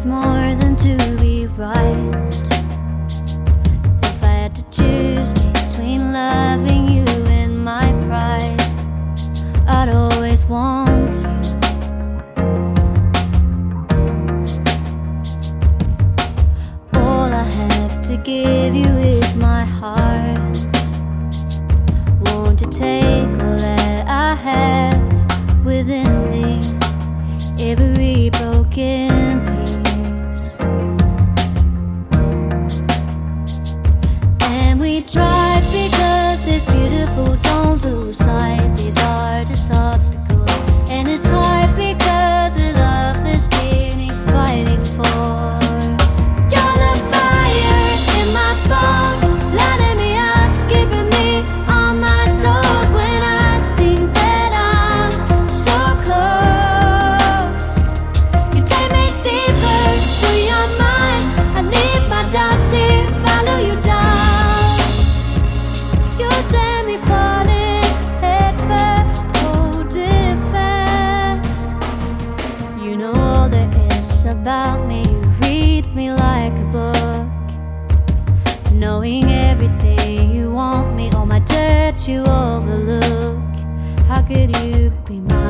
worth more than to be right. If I had to choose between loving you and my pride, I'd always want you. All I have to give you is my heart. Try because it's beautiful. About me. You read me like a book. Knowing everything you want me, all my dirt you overlook. How could you be mine?